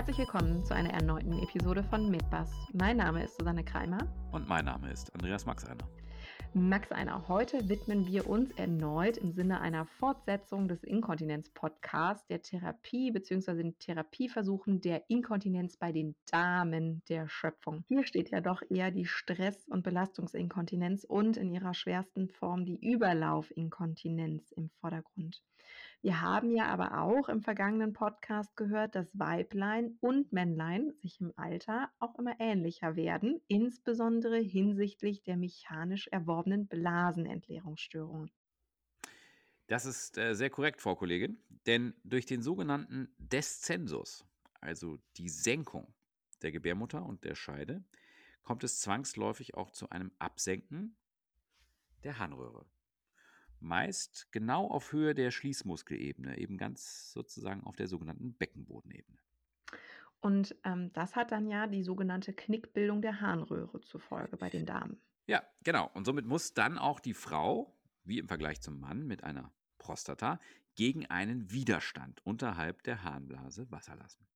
Herzlich willkommen zu einer erneuten Episode von Mitbass. Mein Name ist Susanne Kreimer. Und mein Name ist Andreas Maxeiner. Max Einer, heute widmen wir uns erneut im Sinne einer Fortsetzung des Inkontinenz-Podcasts der Therapie bzw. den Therapieversuchen der Inkontinenz bei den Damen der Schöpfung. Hier steht ja doch eher die Stress- und Belastungsinkontinenz und in ihrer schwersten Form die Überlaufinkontinenz im Vordergrund. Wir haben ja aber auch im vergangenen Podcast gehört, dass Weiblein und Männlein sich im Alter auch immer ähnlicher werden, insbesondere hinsichtlich der mechanisch erworbenen Blasenentleerungsstörungen. Das ist äh, sehr korrekt, Frau Kollegin, denn durch den sogenannten Deszensus, also die Senkung der Gebärmutter und der Scheide, kommt es zwangsläufig auch zu einem Absenken der Harnröhre meist genau auf Höhe der Schließmuskelebene, eben ganz sozusagen auf der sogenannten Beckenbodenebene. Und ähm, das hat dann ja die sogenannte Knickbildung der Harnröhre zur Folge bei den Damen. Ja, genau. Und somit muss dann auch die Frau, wie im Vergleich zum Mann mit einer Prostata, gegen einen Widerstand unterhalb der Harnblase Wasser lassen.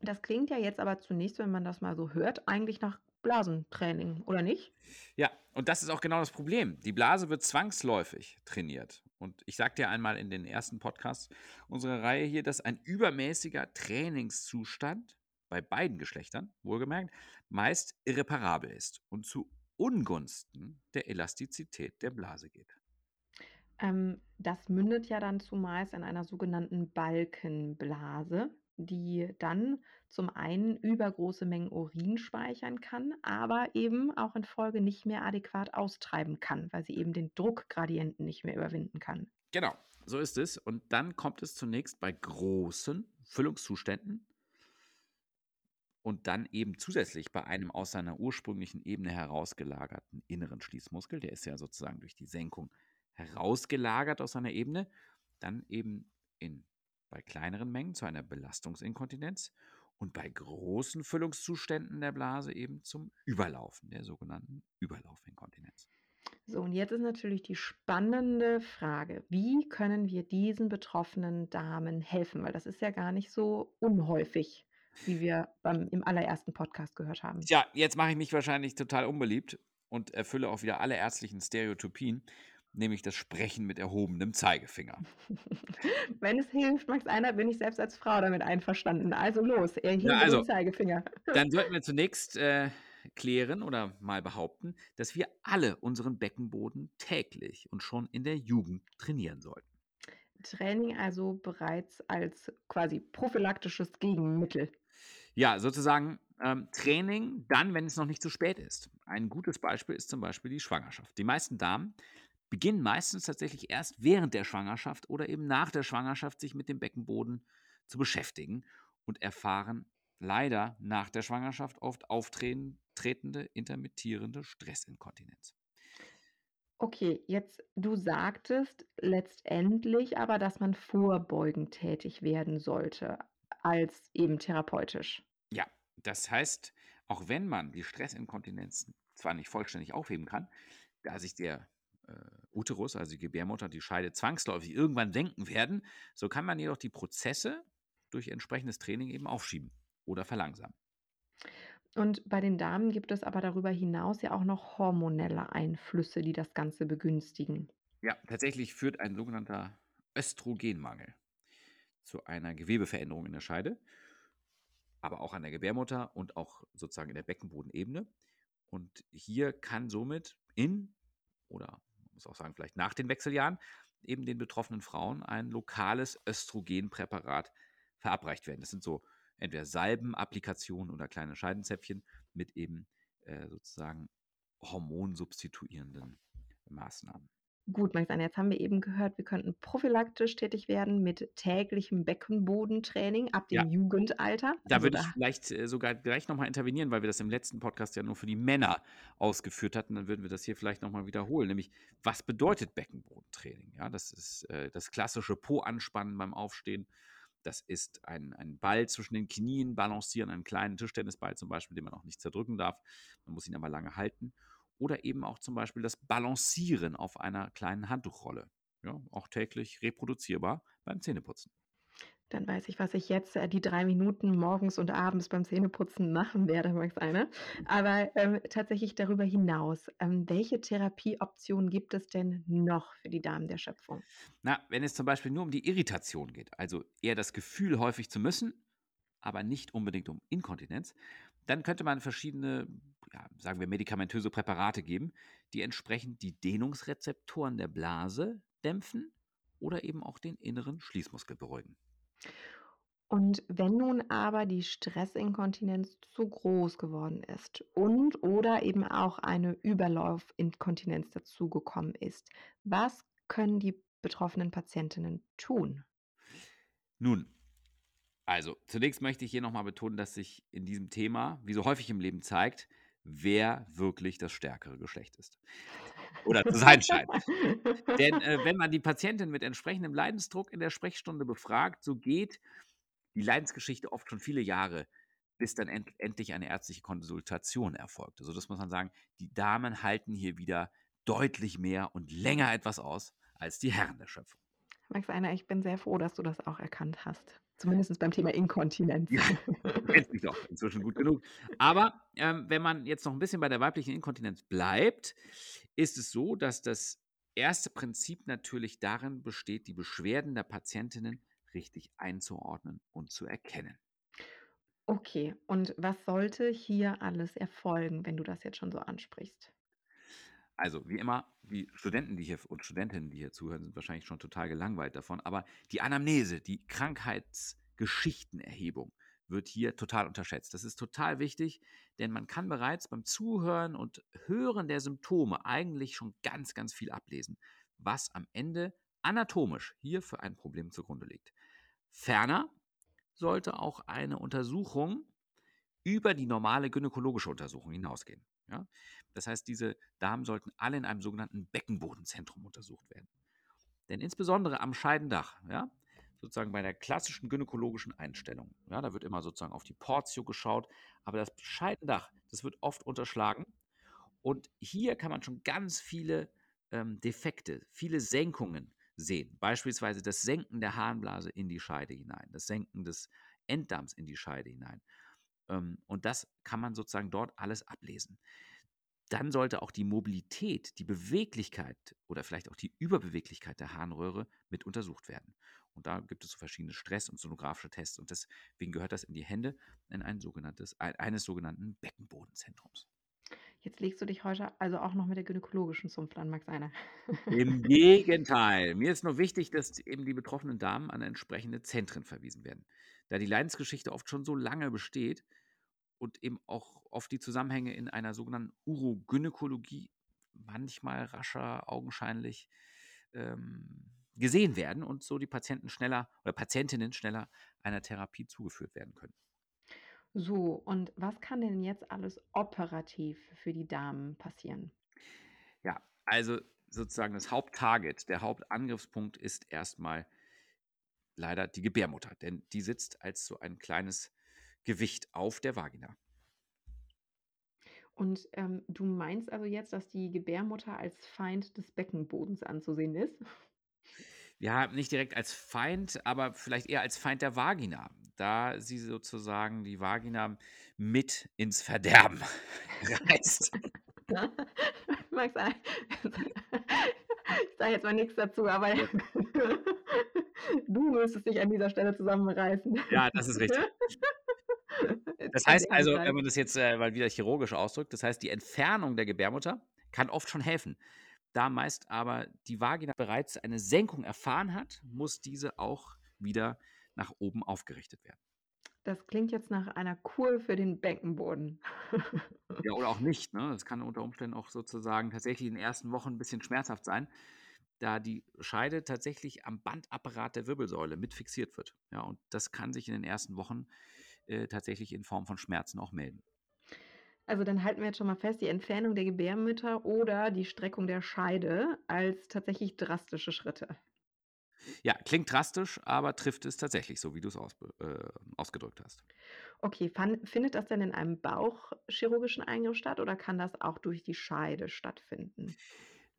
Das klingt ja jetzt aber zunächst, wenn man das mal so hört, eigentlich nach Blasentraining, oder nicht? Ja, und das ist auch genau das Problem. Die Blase wird zwangsläufig trainiert. Und ich sagte ja einmal in den ersten Podcasts unserer Reihe hier, dass ein übermäßiger Trainingszustand bei beiden Geschlechtern, wohlgemerkt, meist irreparabel ist und zu Ungunsten der Elastizität der Blase geht. Ähm, das mündet ja dann zumeist in einer sogenannten Balkenblase die dann zum einen übergroße Mengen Urin speichern kann, aber eben auch in Folge nicht mehr adäquat austreiben kann, weil sie eben den Druckgradienten nicht mehr überwinden kann. Genau, so ist es. Und dann kommt es zunächst bei großen Füllungszuständen und dann eben zusätzlich bei einem aus seiner ursprünglichen Ebene herausgelagerten inneren Schließmuskel, der ist ja sozusagen durch die Senkung herausgelagert aus seiner Ebene, dann eben in bei kleineren Mengen zu einer Belastungsinkontinenz und bei großen Füllungszuständen der Blase eben zum Überlaufen, der sogenannten Überlaufinkontinenz. So, und jetzt ist natürlich die spannende Frage, wie können wir diesen betroffenen Damen helfen? Weil das ist ja gar nicht so unhäufig, wie wir beim, im allerersten Podcast gehört haben. Ja, jetzt mache ich mich wahrscheinlich total unbeliebt und erfülle auch wieder alle ärztlichen Stereotypien nämlich das Sprechen mit erhobenem Zeigefinger. Wenn es hilft, Max Einer, bin ich selbst als Frau damit einverstanden. Also los, erhebe ja, also, den Zeigefinger. Dann sollten wir zunächst äh, klären oder mal behaupten, dass wir alle unseren Beckenboden täglich und schon in der Jugend trainieren sollten. Training also bereits als quasi prophylaktisches Gegenmittel. Ja, sozusagen ähm, Training dann, wenn es noch nicht zu spät ist. Ein gutes Beispiel ist zum Beispiel die Schwangerschaft. Die meisten Damen beginnen meistens tatsächlich erst während der Schwangerschaft oder eben nach der Schwangerschaft sich mit dem Beckenboden zu beschäftigen und erfahren leider nach der Schwangerschaft oft auftretende intermittierende Stressinkontinenz. Okay, jetzt du sagtest letztendlich aber, dass man vorbeugend tätig werden sollte, als eben therapeutisch. Ja, das heißt, auch wenn man die Stressinkontinenz zwar nicht vollständig aufheben kann, da sich der Uterus, also die Gebärmutter, die Scheide zwangsläufig irgendwann senken werden, so kann man jedoch die Prozesse durch entsprechendes Training eben aufschieben oder verlangsamen. Und bei den Damen gibt es aber darüber hinaus ja auch noch hormonelle Einflüsse, die das Ganze begünstigen. Ja, tatsächlich führt ein sogenannter Östrogenmangel zu einer Gewebeveränderung in der Scheide, aber auch an der Gebärmutter und auch sozusagen in der Beckenbodenebene. Und hier kann somit in oder muss auch sagen, vielleicht nach den Wechseljahren, eben den betroffenen Frauen ein lokales Östrogenpräparat verabreicht werden. Das sind so entweder Salbenapplikationen oder kleine Scheidenzäpfchen mit eben äh, sozusagen hormonsubstituierenden Maßnahmen. Gut, Maxine, jetzt haben wir eben gehört, wir könnten prophylaktisch tätig werden mit täglichem Beckenbodentraining ab dem ja. Jugendalter. Da also würde da ich vielleicht äh, sogar gleich nochmal intervenieren, weil wir das im letzten Podcast ja nur für die Männer ausgeführt hatten. Dann würden wir das hier vielleicht nochmal wiederholen. Nämlich, was bedeutet Beckenbodentraining? Ja, das ist äh, das klassische Po-Anspannen beim Aufstehen. Das ist ein, ein Ball zwischen den Knien balancieren, einen kleinen Tischtennisball zum Beispiel, den man auch nicht zerdrücken darf. Man muss ihn aber lange halten oder eben auch zum Beispiel das Balancieren auf einer kleinen Handtuchrolle. Ja, auch täglich reproduzierbar beim Zähneputzen. Dann weiß ich, was ich jetzt, äh, die 3 Minuten morgens und abends beim Zähneputzen machen werde, Max Eine. Aber, ähm, tatsächlich darüber hinaus, ähm, welche Therapieoptionen gibt es denn noch für die Damen der Schöpfung? Na, wenn es zum Beispiel nur um die Irritation geht, also eher das Gefühl, häufig zu müssen, aber nicht unbedingt um Inkontinenz, dann könnte man verschiedene, ja, sagen wir, medikamentöse Präparate geben, die entsprechend die Dehnungsrezeptoren der Blase dämpfen oder eben auch den inneren Schließmuskel beruhigen. Und wenn nun aber die Stressinkontinenz zu groß geworden ist und oder eben auch eine Überlaufinkontinenz dazugekommen ist, was können die betroffenen Patientinnen tun? Nun, also zunächst möchte ich hier nochmal betonen, dass sich in diesem Thema, wie so häufig im Leben zeigt, wer wirklich das stärkere Geschlecht ist. Oder zu sein scheint. Denn äh, wenn man die Patientin mit entsprechendem Leidensdruck in der Sprechstunde befragt, so geht die Leidensgeschichte oft schon viele Jahre, bis dann end endlich eine ärztliche Konsultation erfolgt. Also das muss man sagen, die Damen halten hier wieder deutlich mehr und länger etwas aus als die Herren der Schöpfung. Max Einer, ich bin sehr froh, dass du das auch erkannt hast. Zumindest beim Thema Inkontinenz. Ja, du kennst mich doch inzwischen gut genug. Aber ähm, wenn man jetzt noch ein bisschen bei der weiblichen Inkontinenz bleibt, ist es so, dass das erste Prinzip natürlich darin besteht, die Beschwerden der Patientinnen richtig einzuordnen und zu erkennen. Okay, und was sollte hier alles erfolgen, wenn du das jetzt schon so ansprichst? Also, wie immer, die Studenten, die hier und Studentinnen, die hier zuhören, sind wahrscheinlich schon total gelangweilt davon, aber die Anamnese, die Krankheitsgeschichtenerhebung wird hier total unterschätzt. Das ist total wichtig, denn man kann bereits beim Zuhören und Hören der Symptome eigentlich schon ganz, ganz viel ablesen, was am Ende anatomisch hier für ein Problem zugrunde liegt. Ferner sollte auch eine Untersuchung über die normale gynäkologische Untersuchung hinausgehen. Ja? Das heißt, diese Damen sollten alle in einem sogenannten Beckenbodenzentrum untersucht werden. Denn insbesondere am Scheidendach, ja, sozusagen bei der klassischen gynäkologischen Einstellung, ja, da wird immer sozusagen auf die Portio geschaut, aber das Scheidendach, das wird oft unterschlagen. Und hier kann man schon ganz viele ähm, Defekte, viele Senkungen sehen. Beispielsweise das Senken der Harnblase in die Scheide hinein, das Senken des Enddarms in die Scheide hinein. Ähm, und das kann man sozusagen dort alles ablesen. Dann sollte auch die Mobilität, die Beweglichkeit oder vielleicht auch die Überbeweglichkeit der Harnröhre mit untersucht werden. Und da gibt es so verschiedene Stress- und sonografische Tests. Und deswegen gehört das in die Hände in ein sogenanntes, eines sogenannten Beckenbodenzentrums. Jetzt legst du dich heute also auch noch mit der gynäkologischen Zunft an, Max Einer. Im Gegenteil. Mir ist nur wichtig, dass eben die betroffenen Damen an entsprechende Zentren verwiesen werden. Da die Leidensgeschichte oft schon so lange besteht, und eben auch oft die Zusammenhänge in einer sogenannten Urogynäkologie manchmal rascher augenscheinlich ähm, gesehen werden und so die Patienten schneller oder Patientinnen schneller einer Therapie zugeführt werden können. So, und was kann denn jetzt alles operativ für die Damen passieren? Ja, also sozusagen das Haupttarget, der Hauptangriffspunkt ist erstmal leider die Gebärmutter, denn die sitzt als so ein kleines Gewicht auf der Vagina. Und ähm, du meinst also jetzt, dass die Gebärmutter als Feind des Beckenbodens anzusehen ist? Ja, nicht direkt als Feind, aber vielleicht eher als Feind der Vagina, da sie sozusagen die Vagina mit ins Verderben reißt. Max, ich sage jetzt mal nichts dazu, aber ja. du müsstest dich an dieser Stelle zusammenreißen. Ja, das ist richtig. Das heißt also, wenn man das jetzt äh, mal wieder chirurgisch ausdrückt, das heißt, die Entfernung der Gebärmutter kann oft schon helfen. Da meist aber die Vagina bereits eine Senkung erfahren hat, muss diese auch wieder nach oben aufgerichtet werden. Das klingt jetzt nach einer Kur für den Beckenboden. ja, oder auch nicht. Ne? Das kann unter Umständen auch sozusagen tatsächlich in den ersten Wochen ein bisschen schmerzhaft sein, da die Scheide tatsächlich am Bandapparat der Wirbelsäule mit fixiert wird. Ja, und das kann sich in den ersten Wochen äh, tatsächlich in Form von Schmerzen auch melden. Also dann halten wir jetzt schon mal fest, die Entfernung der Gebärmütter oder die Streckung der Scheide als tatsächlich drastische Schritte. Ja, klingt drastisch, aber trifft es tatsächlich so, wie du es aus, äh, ausgedrückt hast. Okay, fan, findet das denn in einem bauchchirurgischen Eingriff statt oder kann das auch durch die Scheide stattfinden?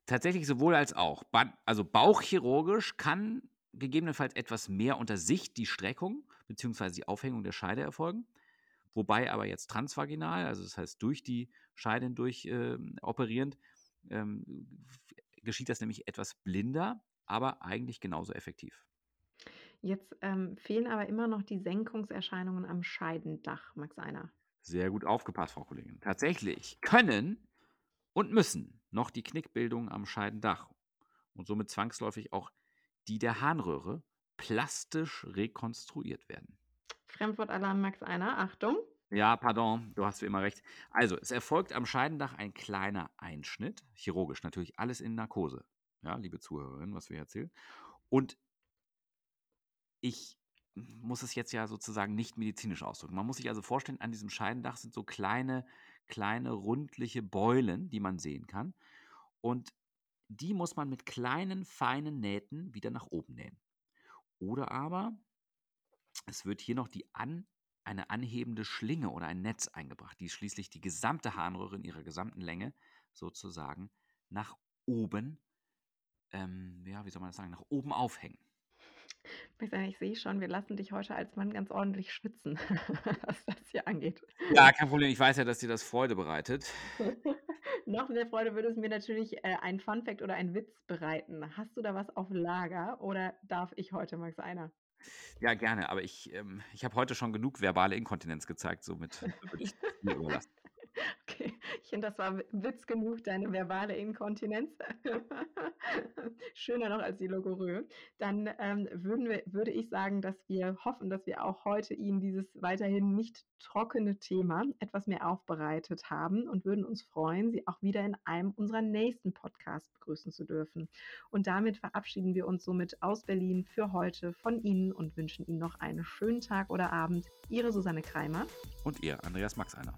Tatsächlich sowohl als auch. Also bauchchirurgisch kann gegebenenfalls etwas mehr unter Sicht die Streckung bzw. die Aufhängung der Scheide erfolgen. Wobei aber jetzt transvaginal, also das heißt durch die Scheide hindurch äh, operierend, ähm, geschieht das nämlich etwas blinder, aber eigentlich genauso effektiv. Jetzt ähm, fehlen aber immer noch die Senkungserscheinungen am Scheidendach, Max Einer. Sehr gut aufgepasst, Frau Kollegin. Tatsächlich können und müssen noch die Knickbildungen am Scheidendach und somit zwangsläufig auch die der Harnröhre plastisch rekonstruiert werden. Fremdwortalarm Max Einer, Achtung. Ja, pardon, du hast wie immer recht. Also, es erfolgt am Scheidendach ein kleiner Einschnitt, chirurgisch natürlich alles in Narkose. Ja, liebe Zuhörerinnen, was wir erzählen. Und ich muss es jetzt ja sozusagen nicht medizinisch ausdrücken. Man muss sich also vorstellen, an diesem Scheidendach sind so kleine, kleine rundliche Beulen, die man sehen kann. Und die muss man mit kleinen, feinen Nähten wieder nach oben nähen. Oder aber es wird hier noch die an, eine anhebende Schlinge oder ein Netz eingebracht, die schließlich die gesamte Harnröhre in ihrer gesamten Länge sozusagen nach oben, ähm, ja, wie soll man das sagen, nach oben aufhängen. Ich sehe schon, wir lassen dich heute als Mann ganz ordentlich schwitzen, was das hier angeht. Ja, kein Problem. Ich weiß ja, dass dir das Freude bereitet. Noch mehr Freude würde es mir natürlich äh, ein Funfact oder ein Witz bereiten. Hast du da was auf Lager oder darf ich heute, Max, einer? Ja, gerne, aber ich, ähm, ich habe heute schon genug verbale Inkontinenz gezeigt, somit würde ich es dir überlassen. Okay, ich finde, das war Witz genug, deine verbale Inkontinenz. Schöner noch als die Logorö. Dann ähm, würden wir, würde ich sagen, dass wir hoffen, dass wir auch heute Ihnen dieses weiterhin nicht trockene Thema etwas mehr aufbereitet haben und würden uns freuen, Sie auch wieder in einem unserer nächsten Podcasts begrüßen zu dürfen. Und damit verabschieden wir uns somit aus Berlin für heute von Ihnen und wünschen Ihnen noch einen schönen Tag oder Abend. Ihre Susanne Kreimer und ihr, Andreas Max einer.